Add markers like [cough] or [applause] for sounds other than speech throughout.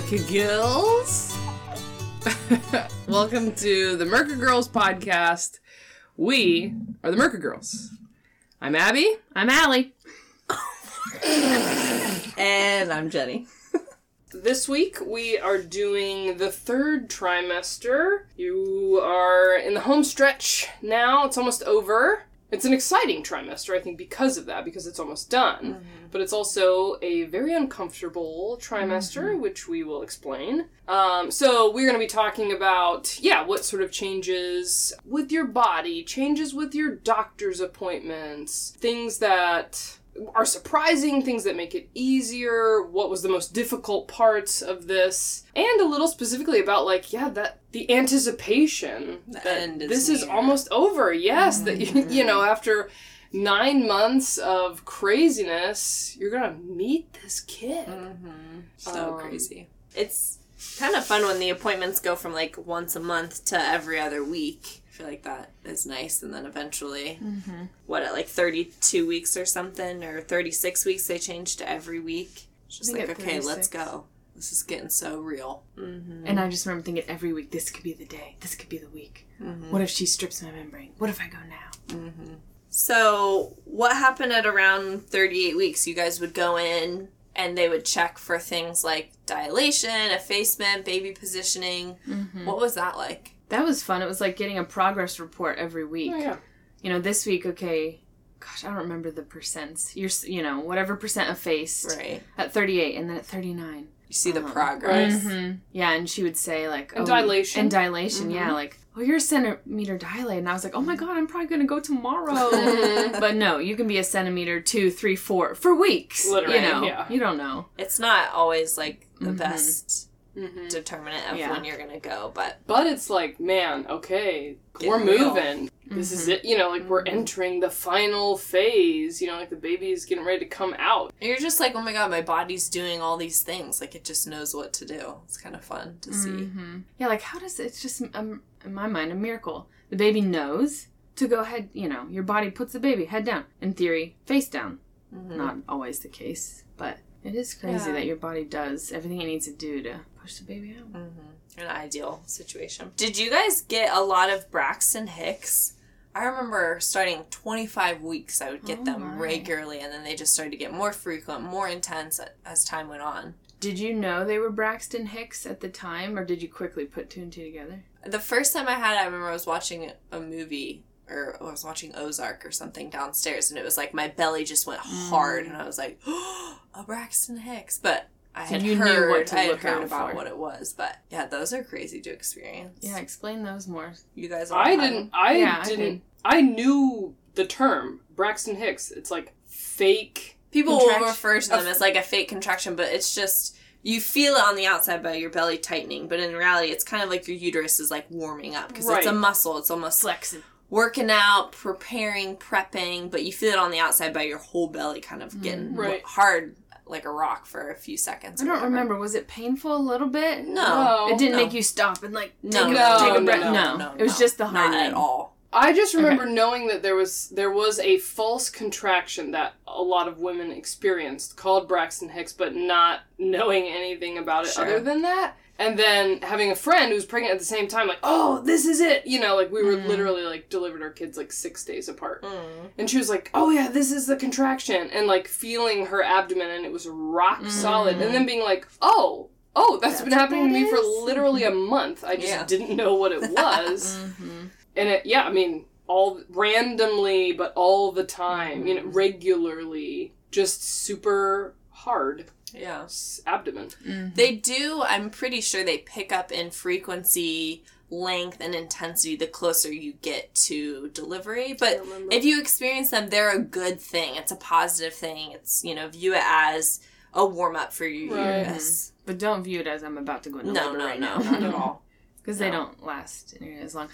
Merker Girls. [laughs] Welcome to the Merker Girls podcast. We are the Merker Girls. I'm Abby. I'm Allie. And I'm Jenny. This week we are doing the third trimester. You are in the home stretch now. It's almost over. It's an exciting trimester, I think, because of that, because it's almost done. Mm-hmm. But it's also a very uncomfortable trimester, which we will explain. Um, so we're going to be talking about, yeah, what sort of changes with your body, changes with your doctor's appointments, things that are surprising, things that make it easier, what was the most difficult parts of this, and a little specifically about like, yeah, that the anticipation that end is this is almost over. Yes, that you, [laughs] you know, after nine months of craziness, you're gonna meet this kid. Mm-hmm. So Um, crazy. It's kind of fun when the appointments go from like once a month to every other week. I feel like that is nice. And then eventually, mm-hmm. what, at like 32 weeks or something, or 36 weeks, they change to every week. It's just like, at okay, let's go. This is getting so real. Mm-hmm. And I just remember thinking every week, this could be the day. This could be the week. What if she strips my membrane? What if I go now? So, what happened at around 38 weeks? You guys would go in and they would check for things like dilation, effacement, baby positioning. What was that like? That was fun. It was like getting a progress report every week. Oh, yeah. You know, this week, okay, gosh, I don't remember the percents. You're, you know, whatever percent effaced Right. at 38 and then at 39. You see the Uh-huh. progress. hmm Yeah, and she would say like, And oh, dilation. and dilation, yeah, like, oh, you're a centimeter dilated, and I was like, oh my god, I'm probably gonna go tomorrow. [laughs] [laughs] but no, you can be a centimeter, two, three, four for weeks. Literally, you know, yeah. you don't know. It's not always like the Mhm. best Mhm. determinant of Yeah. when you're gonna go, but But it's like, man, okay, Get we're real. moving. This is it. You know, like we're entering the final phase. You know, like the baby's getting ready to come out. And you're just like, oh my god, my body's doing all these things. Like it just knows what to do. It's kind of fun to see. hmm Yeah, like how does it's just um, in my mind a miracle. The baby knows to go ahead. You know, your body puts the baby head down. In theory, face down. Mhm. Not always the case, but it is crazy Yeah. that your body does everything it needs to do to push the baby out. Mm-hmm. An ideal situation. Did you guys get a lot of Braxton Hicks? I remember starting 25 weeks, I would get Oh them my. regularly, and then they just started to get more frequent, more intense as time went on. Did you know they were Braxton Hicks at the time, or did you quickly put two and two together? The first time I had it, I remember I was watching a movie, or I was watching Ozark or something downstairs, and it was like my belly just went hard, and I was like, oh, [gasps] a Braxton Hicks. But I So had you knew heard, what to I had heard about for. what it was, but yeah, those are crazy to experience. Yeah, explain those more. you guys. I didn't. I Yeah, I didn't. I, knew the term Braxton Hicks. It's like fake. People will refer to them as like a fake contraction, but it's just you feel it on the outside by your belly tightening, but in reality, it's kind of like your uterus is like warming up because it's a muscle. It's almost Flexing. Working out, preparing, prepping, but you feel it on the outside by your whole belly kind of mm, getting Right. hard like a rock for a few seconds. I don't whatever. remember. Was it painful a little bit? No, It didn't no. make you stop and like No, take, no, a, take a breath. no, No, no, it was no. just the not at all. I just remember knowing that there was there was a false contraction that a lot of women experienced called Braxton Hicks, but not knowing anything about it Sure. other than that. And then having a friend who was pregnant at the same time, like, oh, this is it. You know, like we were Mm. literally like delivered our kids like six days apart. Mm. And she was like, "Oh yeah, this is the contraction," and like feeling her abdomen, and it was rock solid. And then being like, "Oh, oh, that's been Mm. Happening to me that for literally a month. I just Yeah. didn't know what it [laughs] was." Mm-hmm. and it, yeah, I mean, all randomly, but all the time, you know, Mm-hmm. regularly, just super hard Yeah. s- abdomen. Mm-hmm. They do, I'm pretty sure they pick up in frequency, length, and intensity the closer you get to delivery. But if you experience them, they're a good thing. It's a positive thing. It's, you know, view it as a warm up for your Right. uterus. But don't view it as I'm about to go into No, labor no, right no, now. not at [laughs] all. [laughs] Because they don't last nearly as long.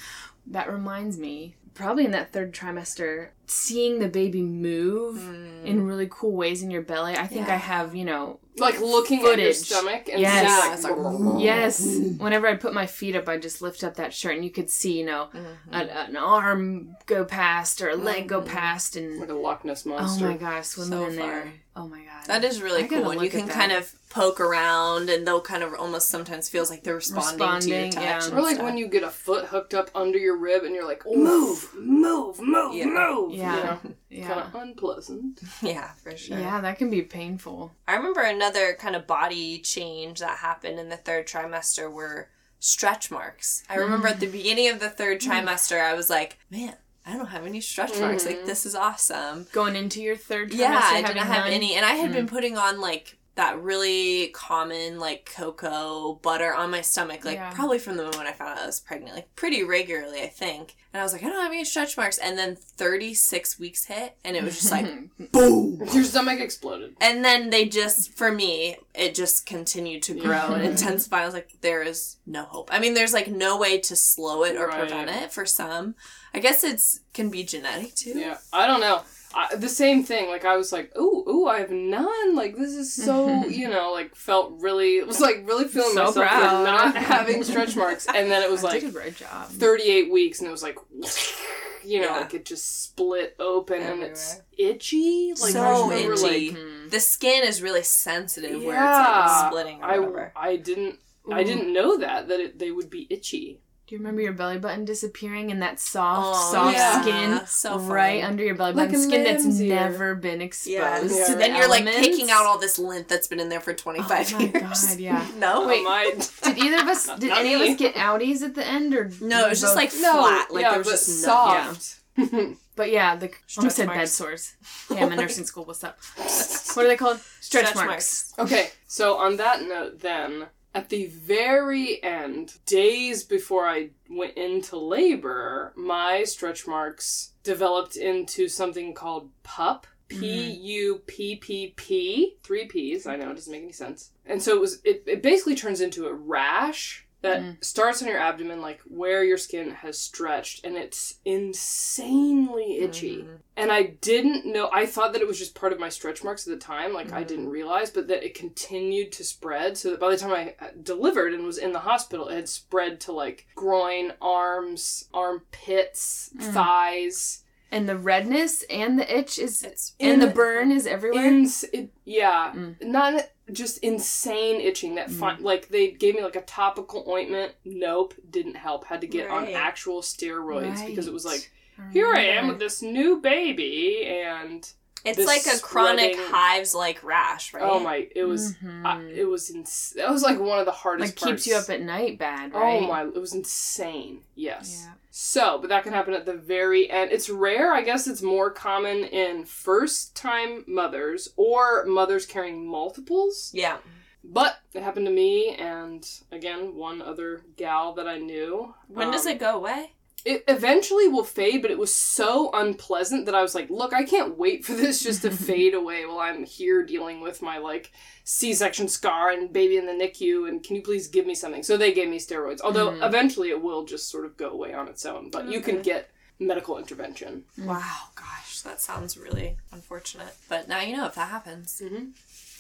That reminds me, probably in that third trimester, seeing the baby move mm. in really cool ways in your belly. I think Yeah. I have, you know, Like looking at your stomach and Yes. Yeah, like, it's like- [laughs] yes. Whenever I put my feet up, I just lift up that shirt and you could see, you know, mm-hmm. an, an arm go past or a leg go mm-hmm. past and. like a Loch Ness monster. Oh my gosh, swimming So in there. Oh my god. That is really I cool. And you can that. kind of poke around and they'll kind of almost sometimes feels like they're responding, to your touch. yeah. Or like stuff. when you get a foot hooked up under your rib and you're like, move, move, move, Yeah. move. Yeah. You know? yeah. Kind of unpleasant. Yeah, for sure. Yeah, that can be painful. I remember another kind of body change that happened in the third trimester were stretch marks. I mm. remember at the beginning of the third mm. trimester, I was like, man, I don't have any stretch marks. Like, mm. this is awesome. Going into your third trimester, Yeah, I didn't have none? any. And I had been putting on like that really common like cocoa butter on my stomach, like Yeah. probably from the moment I found out I was pregnant, like pretty regularly, I think. And I was like, I don't have any stretch marks. And then 36 weeks hit, and it was just like, [laughs] boom. Your stomach exploded. And then they just, for me, it just continued to grow and intensify. I was like, there is no hope. I mean, there's like no way to slow it or Right. prevent it for some. I guess it's can be genetic too. Yeah, I don't know. I, the same thing. Like I was like, ooh, ooh, I have none. Like this is so, [laughs] you know, like felt really. It was like really feeling So myself for proud. not [laughs] having stretch marks, and then it was I like did a great job. 38 weeks, and it was like, [laughs] you know, Yeah. like it just split open, and Everywhere. it's itchy. Like I so remember, itchy. like Hmm. the skin is really sensitive where it's like splitting or I whatever. I didn't. I didn't know that that it, they would be itchy. Do you remember your belly button disappearing and that soft, Oh, soft yeah. skin So right under your belly button? a Skin that's ear. never been exposed. Yeah. Yeah. So then the you're like elements. picking out all this lint that's been in there for 25 Oh my years. God, yeah. [laughs] No, Wait, my Did either of us? Did any of us get outies at the end, or No, it was just both- like no, flat. Like yeah, there was but just no- soft. [laughs] But yeah, the I Stretch almost said bed sores. Yeah, I'm in nursing school. What's up? [laughs] What are they called? Stretch, Stretch marks. Okay, so on that note, then, at the very end, days before I went into labor, my stretch marks developed into something called PUP. Mm-hmm. P U P P P. Three P's. I know, it doesn't make any sense. And so it was, it, it basically turns into a rash that mm. starts on your abdomen, like where your skin has stretched, and it's insanely itchy. Mm-hmm. And I didn't know, I thought that it was just part of my stretch marks at the time, like I mm-hmm. didn't realize, but that it continued to spread. So that by the time I uh, delivered and was in the hospital, it had spread to like groin, arms, armpits, mm. thighs. And the redness and the itch is, It's and the burn is everywhere. Ins- it, yeah, Mm. not just insane itching. That fine, like they gave me like a topical ointment. Nope, didn't help. Had to get on actual steroids because it was like, here I am with this new baby, and it's this like a chronic spreading- hives like rash, right? oh my, it was, Mhm. I, it was, ins- that was like one of the hardest. like keeps you up at night bad, right? Oh my, it was insane. Yes. Yeah. So, but that can happen at the very end. It's rare. I guess it's more common in first time mothers or mothers carrying multiples. Yeah. But it happened to me and again, one other gal that I knew. When does Um, it go away? It eventually will fade, but it was so unpleasant that I was like, look, I can't wait for this just to [laughs] fade away while I'm here dealing with my like C-section scar and baby in the NICU and can you please give me something? So they gave me steroids. Although Mhm. eventually it will just sort of go away on its own, but you can get medical intervention. Wow, gosh, that sounds really unfortunate. But now you know if that happens. Mhm.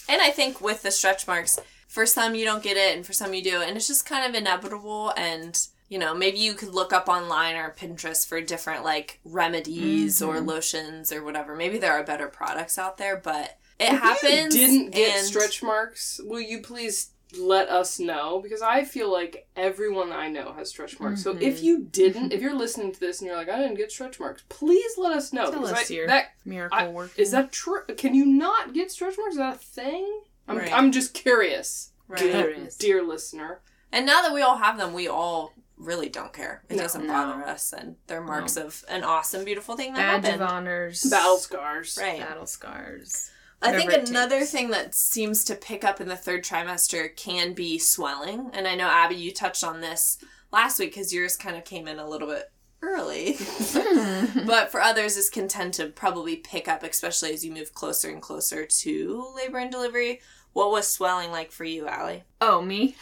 And I think with the stretch marks, for some you don't get it, and for some you do, and it's just kind of inevitable. And you know, maybe you could look up online or Pinterest for different like remedies or mm-hmm. lotions or whatever. Maybe there are better products out there, but it If happens. you didn't get and- stretch marks, will you please let us know? Because I feel like everyone I know has stretch marks. So if mm-hmm. you didn't, if mm-hmm. you're listening to this and you're like, I didn't get stretch marks, please let us know. Tell because us I- your that miracle I- work. is that true? Can you not get stretch marks? Is that a thing? I'm, Right. I'm just curious, Right. dear, Curious. dear listener. And now that we all have them, we all really don't care. It No. doesn't No. bother us, and they're marks of an awesome, beautiful thing that badge happened. of honors, Battle scars. Right. battle scars. I think another takes. thing that seems to pick up in the third trimester can be swelling. And I know, Abby, you touched on this last week because yours kind of came in a little bit early. [laughs] but for others, this can tend to probably pick up, especially as you move closer and closer to labor and delivery. What was swelling like for you, Allie? Oh, me?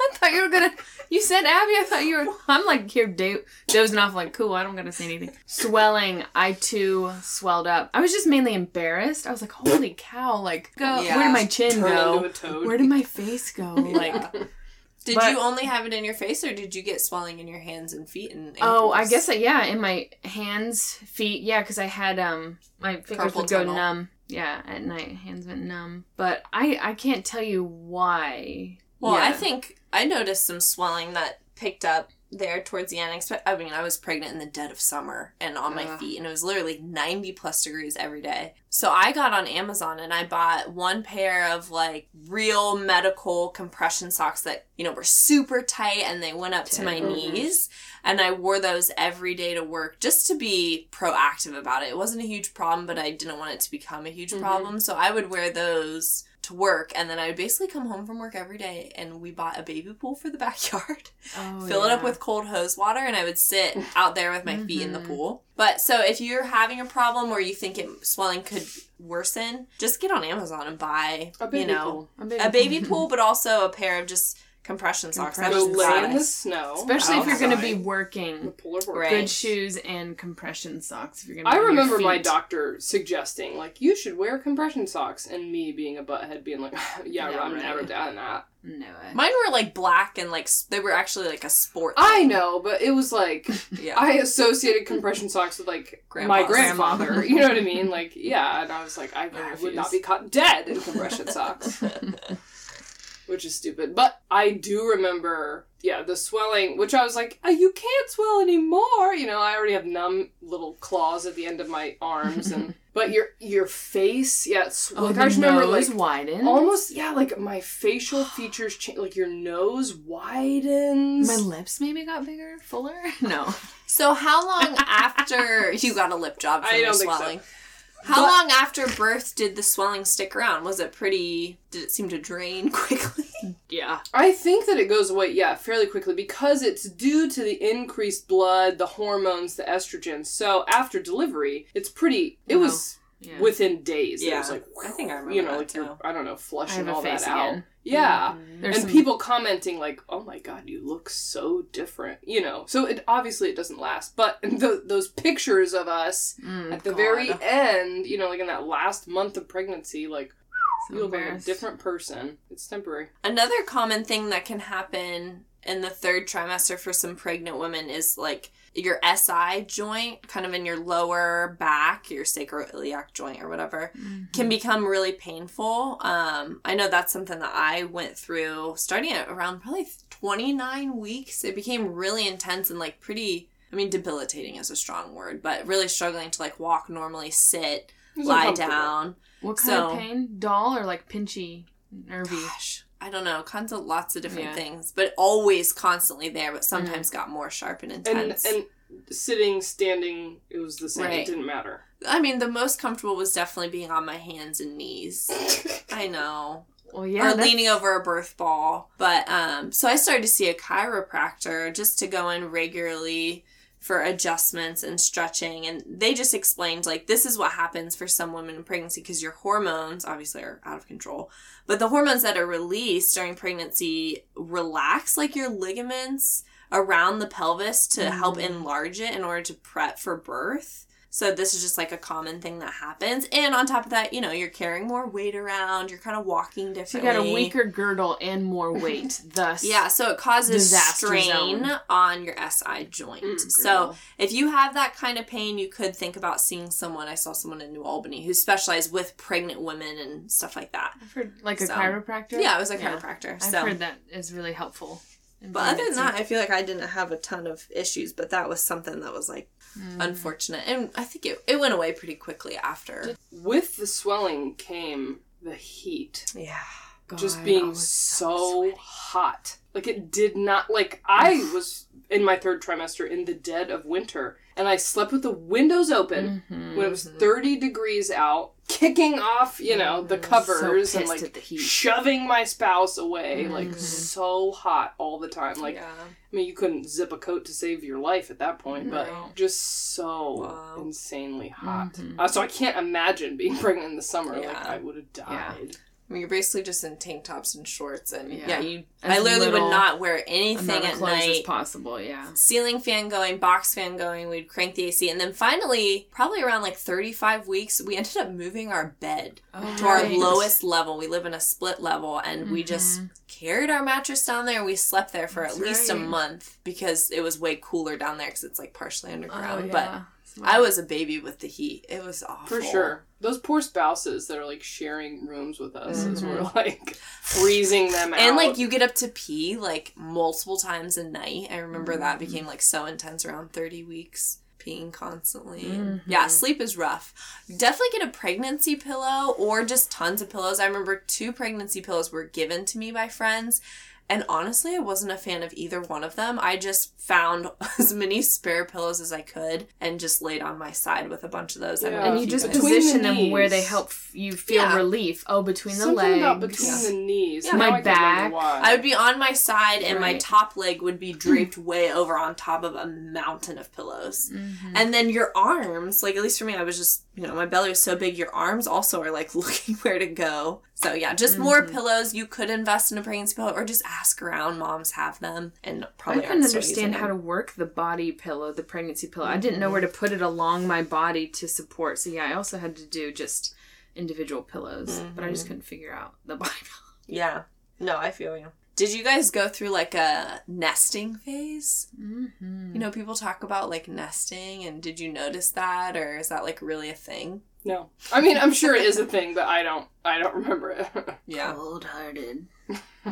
[laughs] I thought you were gonna. You said Abby. I thought you were. I'm like here do- dozing off, like cool. I don't gotta say anything. Swelling. I too swelled up. I was just mainly embarrassed. I was like, holy cow! Like, go. Yeah. Where did my chin go? into a toad. Where did my face go? [laughs] Like, Did But- you only have it in your face, or did you get swelling in your hands and feet and? ankles? oh, I guess that yeah, in my hands, feet. Yeah, because I had um my fingers Carpal would go numb. Yeah, at night, hands went numb. But I I can't tell you why. Well, I think I noticed some swelling that picked up there towards the end. I mean, I was pregnant in the dead of summer and on my Ugh. feet, and it was literally 90 plus degrees every day. So I got on Amazon and I bought one pair of like real medical compression socks that, you know, were super tight and they went up to my Mhm. knees. And I wore those every day to work just to be proactive about it. It wasn't a huge problem, but I didn't want it to become a huge Mhm. problem. So I would wear those to work and then I would basically come home from work every day and we bought a baby pool for the [laughs] backyard. Oh, Fill it up with cold hose water and I would sit [laughs] out there with my feet in the Mhm. pool. But so if you're having a problem or you think it swelling could worsen, just get on Amazon and buy you know pool. a baby, a baby pool but also a pair of just compression socks. That Go Compression lay in the snow. Especially if you're going to be working. Right. Good shoes and compression socks. If you're gonna. I be on your remember my doctor suggesting, like, you should wear compression socks, and me being a butthead being like, [laughs] yeah, Yeah, I'm right. never doing that. No way. Mine were like black and like they were actually like a sport. I know, but it was like, [laughs] Yeah. I associated compression socks with, like, Grandpa. my grandfather. You know what I mean? Like, yeah, and I was like, I, [laughs] I would not be caught dead in compression socks. Which is stupid. But I do remember, yeah, the swelling, which I was like, oh, you can't swell anymore. You know, I already have numb little claws at the end of my arms, and [laughs] but your your face, yeah, it's, Oh, like the I just remember nose like widened. almost, yeah, like my facial [gasps] features change, like your nose widens. My lips maybe got bigger, fuller. [laughs] No. [laughs] So how long after you got a lip job from I your don't think so. Swelling? How But- long after birth did the swelling stick around? Was it pretty? Did it seem to drain [laughs] quickly? Yeah. I think that it goes away, yeah, fairly quickly because it's due to the increased blood, the hormones, the estrogen. So after delivery, it's pretty. It Wow. was Yeah. within days. It Yeah. was like I think I remember you know, that, like you're. I don't know, flushing all that out. again. Yeah. There's and some- people commenting like, "Oh my god, you look so different," you know. So it obviously it doesn't last, but [laughs] th those pictures of us Mm, at the God. very end, you know, like in that last month of pregnancy, like So you look like a different person. It's temporary. Another common thing that can happen in the third trimester for some pregnant women is like your SI joint, kind of in your lower back, your sacroiliac joint or whatever, Mhm. can become really painful. Um, I know that's something that I went through starting at around probably 29 weeks. It became really intense and like pretty, I mean, debilitating is a strong word, but really struggling to like walk normally, sit, lie down. What kind So- of pain? Dull or like pinchy, nervy? Gosh, I don't know, kinds of lots of different Yeah. things, but always constantly there, but sometimes got more sharp and And intense. and sitting, standing, it was the same. Right. It didn't matter. I mean, the most comfortable was definitely being on my hands and knees. [laughs] I know. Well, yeah. or that's- leaning over a birth ball. But um, so I started to see a chiropractor just to go in regularly for adjustments and stretching, and they just explained like this is what happens for some women in pregnancy because your hormones obviously are out of control, but the hormones that are released during pregnancy relax like your ligaments around the pelvis to help Mm. enlarge it in order to prep for birth. So this is just like a common thing that happens. And on top of that, you know, you're carrying more weight around, you're kind of walking So you got a weaker girdle and more [laughs] weight, thus. Yeah, so it causes strain zone. on your SI joint. Mm, so if you have that kind of pain, you could think about seeing someone. I saw someone in New Albany who specialized with pregnant women and stuff like that. I've heard like a chiropractor. Yeah, it was a Yeah. chiropractor. I've so heard that is really helpful. In But other than that, I feel like I didn't have a ton of issues, but that was something that was like Mm. unfortunate. And I think it, it went away pretty quickly after. With the swelling came the heat. Yeah. just God, I being was so, hot. Like it did not like I [sighs] was in my third trimester in the dead of winter and I slept with the windows open Mhm. when it was 30 degrees out, kicking off, you know, the covers So and like shoving my spouse away like Mhm. so hot all the time. Like yeah. I mean, you couldn't zip a coat to save your life at that point, but just so Wow. insanely hot. Mhm. Uh, so I can't imagine being [laughs] pregnant in the summer. Like I would have died. I mean, you're basically just in tank tops and shorts, and yeah, Yeah. you. As I literally would not wear anything at clothes as possible. Yeah. Ceiling fan going, box fan going. We'd crank the AC, and then finally, probably around like 35 weeks, we ended up moving our bed oh, to our lowest level. We live in a split level, and we just mm-hmm. carried our mattress down there. and We slept there for That's at least a month because it was way cooler down there because it's like partially Oh, underground. yeah. But I was a baby with the heat. It was awful. For sure. Those poor spouses that are like sharing rooms with us as Mm-hmm. we're like freezing them out. And like you get up to pee like multiple times a night. I remember that Mm-hmm. became like so intense around 30 weeks peeing constantly. Mm-hmm. Yeah, sleep is rough. Definitely get a pregnancy pillow or just tons of pillows. I remember two pregnancy pillows were given to me by friends. And honestly, I wasn't a fan of either one of them. I just found [laughs] as many spare pillows as I could and just laid on my side with a bunch of those. Yeah. and if you just guys- Between the position them where they help you feel Yeah. relief. Oh, between the something legs. about between the knees. Yeah. Now My I back. I would be on my side and my top leg would be draped way over on top of a mountain of pillows. Mm-hmm. And then your arms, like at least for me, I was just, you know, my belly was so big, your arms also are like [laughs] looking where to go. So yeah, just more Mm-hmm. pillows. You could invest in a pregnancy pillow or just ask around. Moms have them and I probably couldn't aren't understand how to work the body pillow, the pregnancy pillow. I didn't know where to put it along my body to support. So yeah, I also had to do just individual pillows, but I just couldn't figure out the [laughs] body pillow. Yeah. No, I feel you. Did you guys go through like a nesting phase? Mm-hmm. You know, people talk about like nesting, and did you notice that, or is that like really a thing? No. I mean, I'm sure it is a thing, but I don't. I don't remember it. [laughs] Yeah. Cold hearted. [laughs]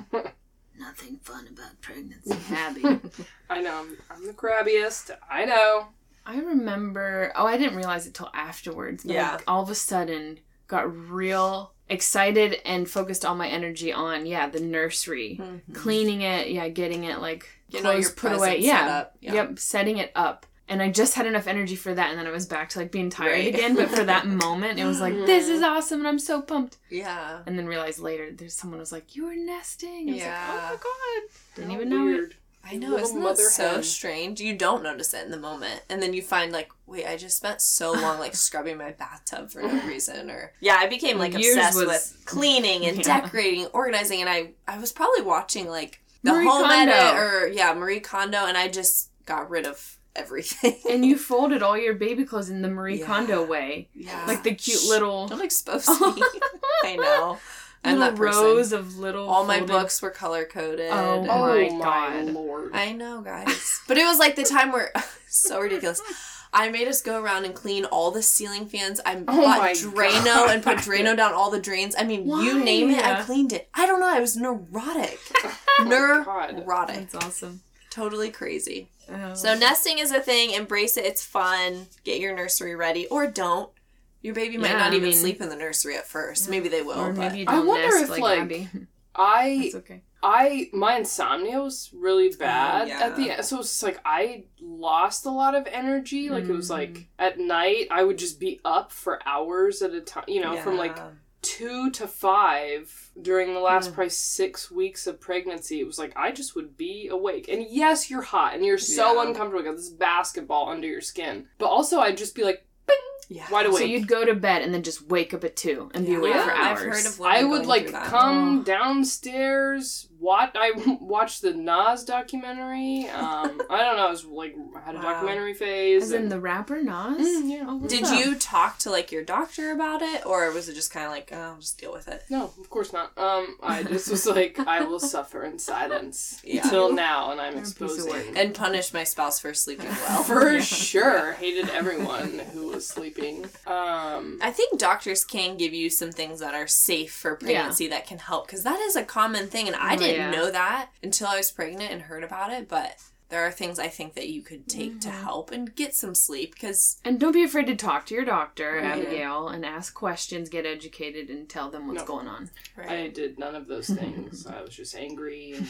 Nothing fun about pregnancy, Abby. [laughs] I know. I'm, I'm the crabbiest. I know. I remember. Oh, I didn't realize it till afterwards. but, Yeah. Like, all of a sudden, got real excited and focused all my energy on yeah the nursery, cleaning it, yeah, getting it like all clothes put away, yeah, yeah. yep, setting it up. And I just had enough energy for that, and then I was back to like being tired Right. again. But for that [laughs] moment, it was like, "This is awesome," and I'm so pumped. Yeah. And then realized later, there's someone was like, "You were nesting." I was Yeah. like, "Oh my god!" Didn't How even know it. I know, isn't that so hen. strange? You don't notice it in the moment, and then you find like, wait, I just spent so long like [laughs] scrubbing my bathtub for no reason, or [laughs] yeah, I became like Yours obsessed was- with cleaning and Yeah. decorating, organizing, and I I was probably watching like the Marie Home Kondo. Edit or yeah Marie Kondo, and I just got rid of everything. And you [laughs] folded all your baby clothes in the Marie Yeah. Kondo way, yeah, like the cute Shh, little don't expose me. I know. I'm little that person. rows of little. All my books were color coded. Oh, Oh my my, God. lord. I know, guys. But it was like the time where [laughs] so ridiculous. I made us go around and clean all the ceiling fans. I Oh bought Drano God. and put Drano down all the drains. I mean, you name it, I cleaned it. I don't know. I was neurotic. [laughs] Oh my God. neurotic. That's awesome. Totally crazy. Oh. So nesting is a thing. Embrace it. It's fun. Get your nursery ready, or don't. Your baby might Yeah, not I even mean- sleep in the nursery at first. Maybe they will. or but maybe you I don't wonder nest if, like, like, I [laughs] That's okay. I my insomnia was really oh, bad yeah. at the end. So it's like I lost a lot of energy. Like it was like mm. at night I would just be up for hours at a time. You know, from like two to five during the last mm. probably six weeks of pregnancy. It was like I just would be awake. And yes, you're hot and you're so Yeah. uncomfortable. You got this basketball under your skin. But also I'd just be like bing, yeah. wide awake. So you'd go to bed and then just wake up at two and be awake Yeah, for hours. I've heard of women I would going like through that. come Oh. downstairs. Watch. I [laughs] watched the Nas documentary. Um, [laughs] I don't know. I was like had a Wow. documentary phase. As in the rapper Nas. Mm, yeah. Oh, Did up? you talk to like your doctor about it, or was it just kind of like, oh, I'll just deal with it? no, of course not. Um, I [laughs] just was like, I will suffer in silence Yeah. until now, and I'm You're a piece of exposing. And punish my spouse for sleeping well. For Yeah. sure, hated everyone who was sleeping. Um, I think doctors can give you some things that are safe for pregnancy that can help because that is a common thing, and I Oh, didn't yeah. know that until I was pregnant and heard about it. But there are things I think that you could take to help and get some sleep because And don't be afraid to talk to your doctor, Right. Abigail, and ask questions, get educated, and tell them what's No. going on. Right. I did none of those [laughs] things. I was just angry and.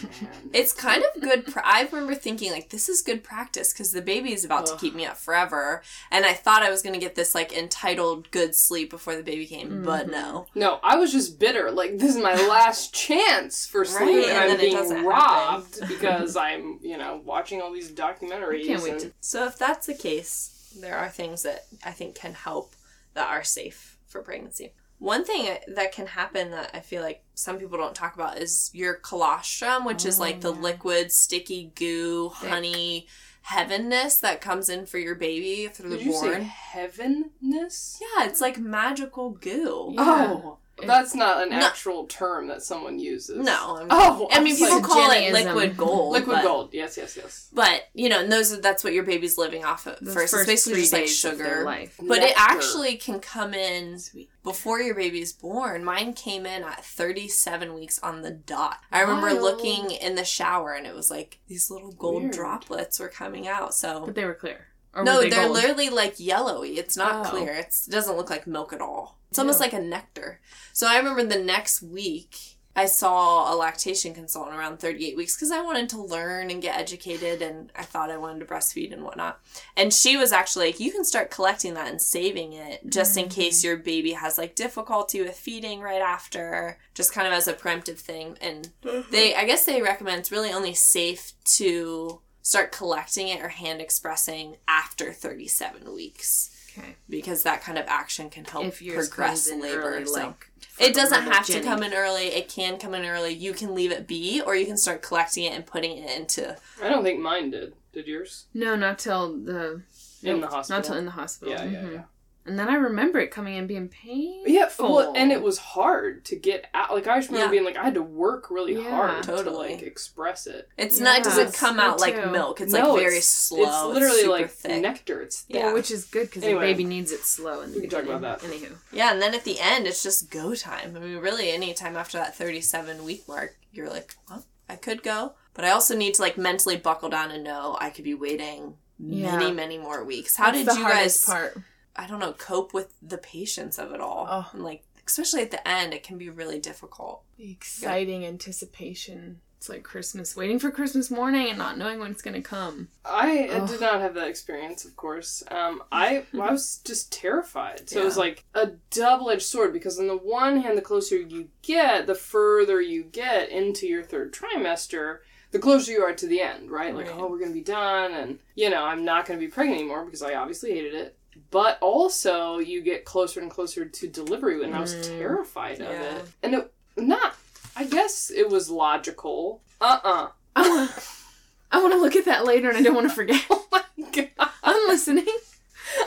It's kind of good. Pra- I remember thinking like this is good practice because the baby is about to keep me up forever, and I thought I was gonna get this like entitled good sleep before the baby came, but Mm-hmm. no. No, I was just bitter. Like this is my last chance for sleep, Right, and, and I'm then it being doesn't robbed because I'm, you know, watching all these documentaries. Can't wait and- to So if that's the case, there are things that I think can help that are safe for pregnancy. One thing that can happen that I feel like some people don't talk about is your colostrum, which is Oh, like the oh, yeah. liquid, sticky goo, Thick. honey heavenness that comes in for your baby through Did the you born. say heavenness? Yeah, it's like magical goo. Yeah. Oh, that's not an No. actual term that someone uses. No, I'm, Oh, I mean people like, call it liquid gold. liquid but, gold. Yes, yes, yes. But you know, and those that's what your baby's living off of The first. It's basically just like days of their sugar. life. But it actually can come in Sweet. before your baby's born. Mine came in at 37 weeks on the dot. I remember Wild. looking in the shower and it was like these little gold Weird. droplets were coming out. So But they were clear. Or no, they they're gold? literally like yellowy. It's not Oh. clear. It's, it doesn't look like milk at all. It's almost Yeah. like a nectar. So I remember the next week I saw a lactation consultant around 38 weeks because I wanted to learn and get educated and I thought I wanted to breastfeed and whatnot. And she was actually like, you can start collecting that and saving it just in case mm. your baby has like difficulty with feeding right after, just kind of as a preemptive thing. And they, I guess they recommend it's really only safe to start collecting it or hand expressing after 37 weeks Okay. because that kind of action can help If progress labor. early, so like it doesn't Remember have to come in early. It can come in early. You can leave it be, or you can start collecting it and putting it into. I don't think mine did. Did yours? No, not till the In the hospital. Not till in the hospital. Yeah, yeah, Mhm. yeah. And then I remember it coming in being painful. Yeah, well, and it was hard to get out. Like I just remember Yeah. being like, I had to work really Yeah, hard totally. to like express it. It's Yeah, not. It doesn't it's come me out like milk. It's No, like very it's- slow. It's literally super like thick. nectar. It's thick. Yeah. Which is good because Anyway. the baby needs it slow. In the We can talk about that. Anywho, Yeah, and then at the end, it's just go time. I mean, really, any time after that thirty-seven week mark, you're like, well, I could go, but I also need to like mentally buckle down and know I could be waiting Yeah. many, many more weeks. How That's did the you hardest guys? part? I don't know, cope with the patience of it all. Oh. And like, especially at the end, it can be really difficult. The exciting anticipation. It's like Christmas, waiting for Christmas morning and not knowing when it's gonna come. I uh, Ugh. did not have that experience, of course. Um, I I [laughs] was just terrified. So it was like a double edged sword because on the one hand, the closer you get, the further you get into your third trimester, the closer you are to the end, right? Like, Right. oh, we're gonna be done, and you know, I'm not gonna be pregnant anymore because I obviously hated it. But also, you get closer and closer to delivery, and I was Mm. terrified of Yeah. it. And it not. I guess it was logical. Uh uh I want, [laughs] I want to look at that later, and I don't want to forget. [laughs] Oh my god. I'm listening.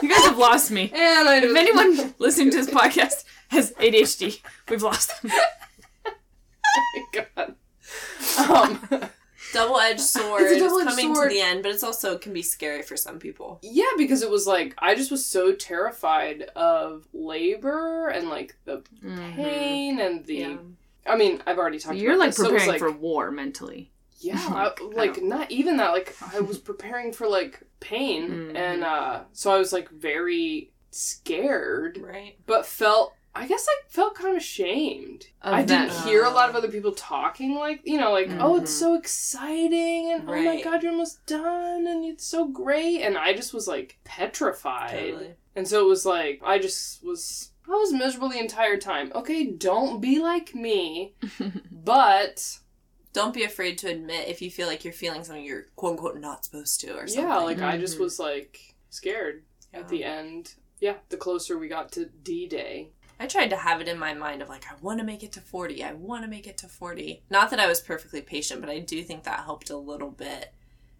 You guys have lost me. [laughs] And I If anyone listening to this podcast has ADHD, we've lost them. Oh my god. Um, Double edged sword. It's a double-edged coming sword. to the end, but it's also can be scary for some people. yeah, because it was like I just was so terrified of labor and like the pain and the. Yeah. I mean, I've already talked. You're like this, so preparing like, for war mentally. Yeah, [laughs] Like, I, I like don't- even that. Like I was preparing for like pain, Mhm. and uh so I was like very scared, Right. but felt. I guess I felt kind of ashamed. Of I didn't that. hear a lot of other people talking like, you know, like, oh, it's Mhm. so exciting and oh my god, you're almost done and it's so great. And I just was like petrified. Totally. And so it was like, I just was, I was miserable the entire time. Okay, don't be like me, [laughs] but Don't be afraid to admit if you feel like you're feeling something you're quote unquote not supposed to or something. yeah, like I just was like scared at the end. Yeah, the closer we got to D Day. I tried to have it in my mind of like, I want to make it to 40. I want to make it to 40. Not that I was perfectly patient, but I do think that helped a little bit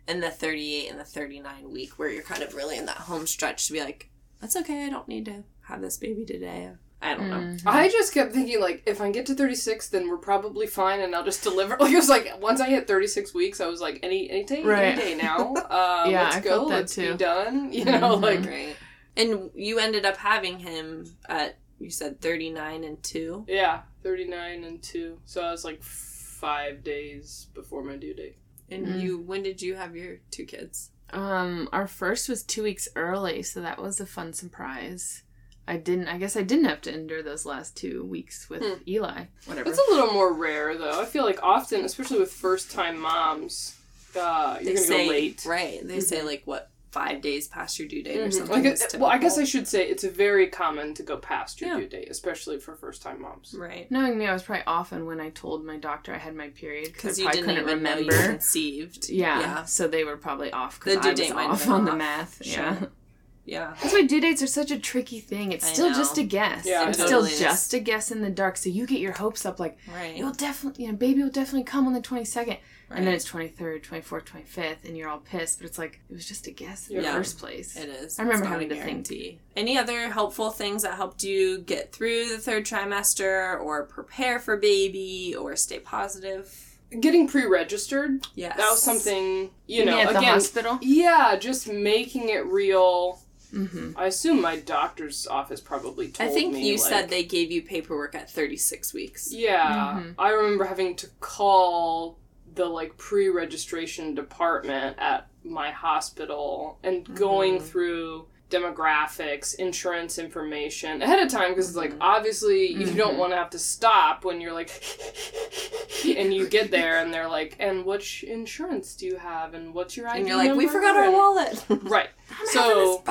in the 38 and the 39 week where you're kind of really in that home stretch to be like, that's okay. I don't need to have this baby today. I don't know. Mhm. I just kept thinking like if I get to 36 then we're probably fine and I'll just [laughs] deliver like it was like once I hit 36 weeks I was like any any day Right. any day now [laughs] uh Yeah, let's I go felt that let's be done [laughs] you know Mhm. like Right. And you ended up having him at, you said 39 and 2. yeah 39 and 2 so I was like 5 days before my due date And Mm. you, when did you have your two kids? Um, our first was two weeks early, so that was a fun surprise. I didn't. I guess I didn't have to endure those last two weeks with Hmm. Eli. Whatever. it's a little more rare though I feel like often especially with first time moms uh you're They gonna say, go late Right. They say Mhm. like, what, five days past your due date or Mhm. something? Like, is it- well I guess I should say it's very common to go past your Yeah. due date especially for first time moms Right. Knowing me, I was probably often when I told my doctor I had my period Because because I didn't couldn't remember. you conceived. yeah, Yeah. so they were probably off because I was date might off been on the math. Sure. Yeah. Yeah. That's why due dates are such a tricky thing. It's still just a guess. Yeah, it's it still is. just a guess in the dark. So you get your hopes up like Right. it will definitely, you know, baby will definitely come on the 22nd. And then it's 23rd, 24th, 25th, and you're all pissed. But it's like, it was just a guess in Yeah. the first place. It is. I remember having a to think. guarantee. Any other helpful things that helped you get through the third trimester or prepare for baby or stay positive? Getting pre-registered. Yes. That was something you You know. mean at the again, hospital? yeah, just making it real. Mm-hmm. I assume my doctor's office probably told I think me. you like- said they gave you paperwork at 36 weeks. Yeah, Mhm. I remember having to call the like pre-registration department at my hospital and going Mhm. through demographics, insurance information ahead of time because it's like Mhm. obviously you don't Mhm. want to have to stop when you're like [laughs] and you get there and they're like and which insurance do you have and what's your ID And you're like, we forgot our wallet. right [laughs] I'm So,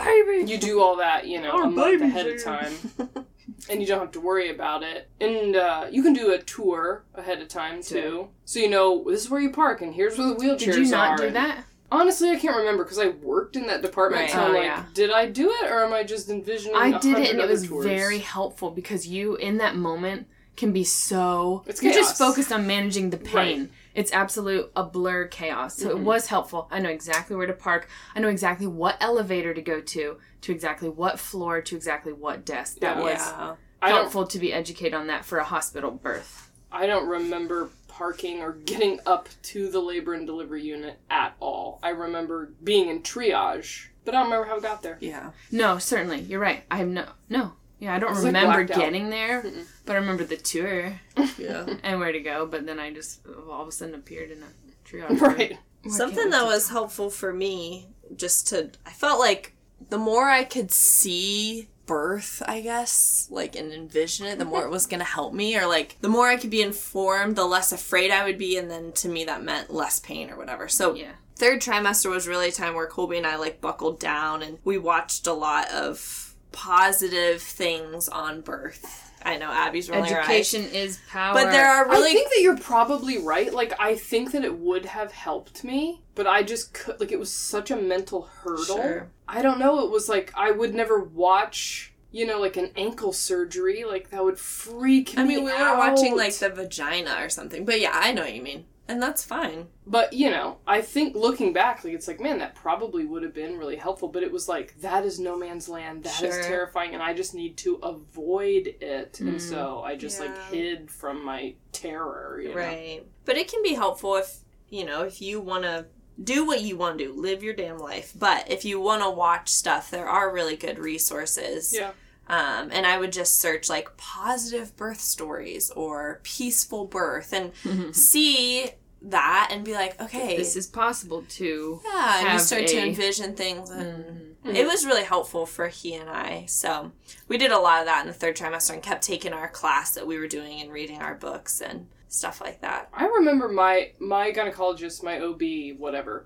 you do all that you know Our a month ahead of time [laughs] and you don't have to worry about it. And uh, you can do a tour ahead of time too, so you know this is where you park and here's where the wheelchairs are. Did you not do and- that? Honestly, I can't remember because I worked in that department. Right. So I'm Oh, like, yeah. did I do it or am I just envisioning? I did it, and it was tours? very helpful because you, in that moment, can be so. It's you're just focused on managing the pain. It's absolute a blur chaos. So it Mhm. was helpful. I know exactly where to park. I know exactly what elevator to go to, to exactly what floor, to exactly what desk. That Yeah. was yeah. Helpful to be educated on that for a hospital birth. I don't remember parking or getting up to the labor and delivery unit at all. I remember being in triage, but I don't remember how I got there. Yeah. No, certainly, you're right. I have no, no. Yeah, I don't It's like remember out. getting there, Mm-mm. but I remember the tour Yeah. [laughs] and where to go. But then I just all of a sudden appeared in a triage. [laughs] Right. Where Something can't that we was helpful for me, just to, I felt like the more I could see birth, I guess, like, and envision it, the more it was going to help me, or like, the more I could be informed, the less afraid I would be, and then to me that meant less pain or whatever. So, Yeah. third trimester was really a time where Colby and I like buckled down and we watched a lot of positive things on birth. I know Abby's rolling her eyes. Education is power. But there are really I think that you're probably right. Like, I think that it would have helped me, but I just could. Like, it was such a mental hurdle. Sure. I don't know. It was like I would never watch, you know, like an ankle surgery. Like that would freak I me I mean, we were out. watching like the vagina or something. But yeah, I know what you mean. And that's fine. But you know, I think looking back, like it's like, man, that probably would have been really helpful. But it was like that is no man's land. That is Sure. terrifying, and I just need to avoid it. And Mm. so I just like hid from my terror. You know? Right. But it can be helpful if, you know, if you want to do what you want to do, live your damn life. But if you want to watch stuff, there are really good resources. Yeah. Um, and I would just search like positive birth stories or peaceful birth and [laughs] see that and be like, okay, this is possible too. yeah, and you have start to envision things and Mhm. it was really helpful for he and I. So we did a lot of that in the third trimester and kept taking our class that we were doing and reading our books and stuff like that. I remember my my gynecologist, my OB, whatever,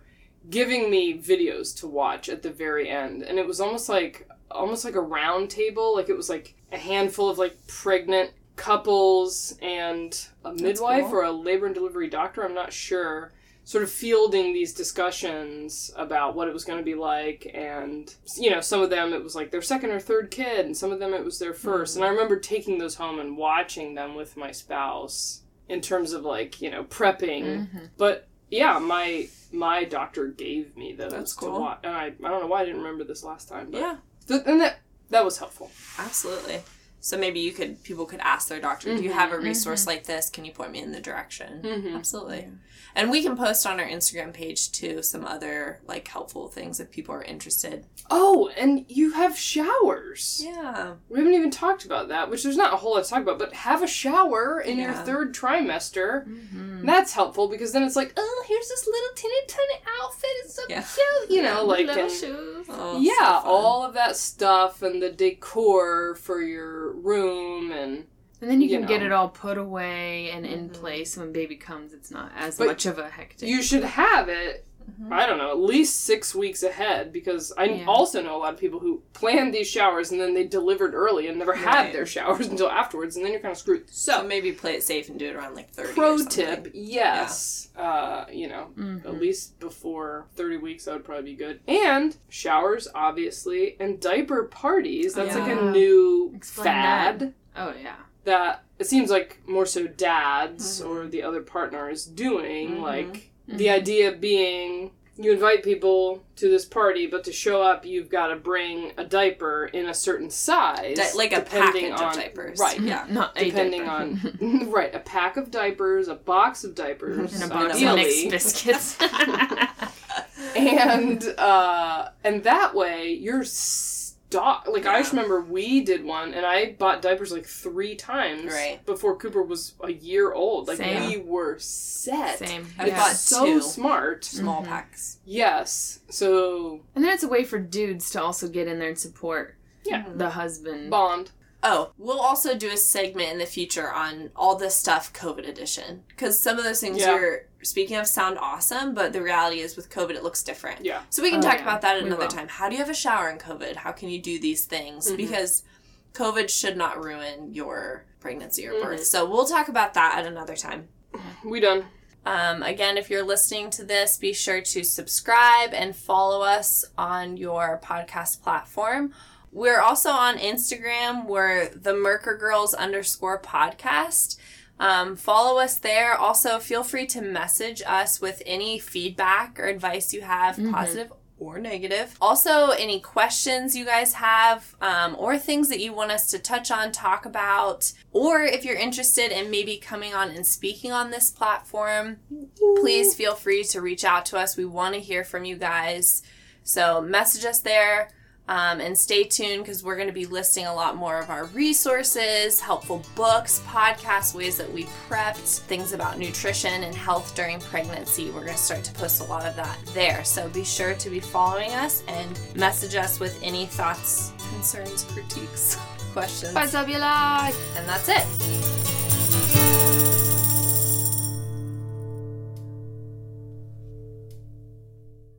giving me videos to watch at the very end, and it was almost like almost like a round table. Like it was like a handful of like pregnant couples and a midwife cool. or a labor and delivery doctor. I'm not sure. Sort of fielding these discussions about what it was going to be like, and you know, some of them it was like their second or third kid, and some of them it was their 1st And I remember taking those home and watching them with my spouse in terms of like you know prepping Mhm. but yeah my my doctor gave me those That's to cool. watch and I, I don't know why i didn't remember this last time but Yeah. th- and that that was helpful Absolutely. So maybe you could people could ask their doctor, "Do you Mhm, have a resource like this? Can you point me in the direction?" Mhm. Absolutely. And we can post on our Instagram page too some other like helpful things if people are interested. oh and you have showers Yeah. we haven't even talked about that which there's not a whole lot to talk about but have a shower in your third trimester Mhm. That's helpful because then it's like oh here's this little teeny tiny outfit it's so Yeah. cute you know like little and- shoes. Oh, yeah, so all of that stuff and the decor for your room and And then you you can get it all put away and in Mhm. place when baby comes. It's not as But much of a hectic. you should have it I don't know, at least six weeks ahead because I Yeah. also know a lot of people who planned these showers and then they delivered early and never had their showers [laughs] until afterwards, and then you're kind of screwed. So So, maybe play it safe and do it around like 30 pro tip, yes, uh, you know, Mhm. at least before 30 weeks, that would probably be good. And showers, obviously, and diaper parties. That's like a new Explain fad Oh yeah. that it seems like more so dads Mhm. or the other partner is doing. Mhm. Like the idea being you invite people to this party, but to show up, you've got to bring a diaper in a certain size, Di- like a depending package on of diapers. right? Yeah. [laughs] Not a Depending diaper. on [laughs] [laughs] right, a pack of diapers, a box of diapers, and a box of ideally, mixed biscuits. and uh, and that way you're stock. Like I just remember we did one, and I bought diapers like three times Right. before Cooper was a year old. Like Same. we were set. Same. I It's bought so two. smart. Small Mhm. packs. Yes. So And then it's a way for dudes to also get in there and support Yeah. the husband. bond. Oh, we'll also do a segment in the future on all this stuff COVID edition. Because some of those things Yeah. you're speaking of sound awesome, but the reality is with COVID, it looks different. Yeah. So we can Oh, talk yeah. about that We another will. time. How do you have a shower in COVID? How can you do these things? Mhm. Because COVID should not ruin your pregnancy or Mhm. birth. So we'll talk about that at another time. We done. Um, again, if you're listening to this, be sure to subscribe and follow us on your podcast platform. We're also on Instagram. We're the Merker Girls underscore podcast. Um, follow us there. Also, feel free to message us with any feedback or advice you have, Mhm. positive or negative. Also, any questions you guys have, um, or things that you want us to touch on, talk about, or if you're interested in maybe coming on and speaking on this platform, please feel free to reach out to us. We want to hear from you guys. So, message us there. Um, and stay tuned because we're going to be listing a lot more of our resources, helpful books, podcasts, ways that we prepped, things about nutrition and health during pregnancy. We're going to start to post a lot of that there. So be sure to be following us and message us with any thoughts, concerns, critiques, [laughs] questions. Bye, Zabula. And that's it.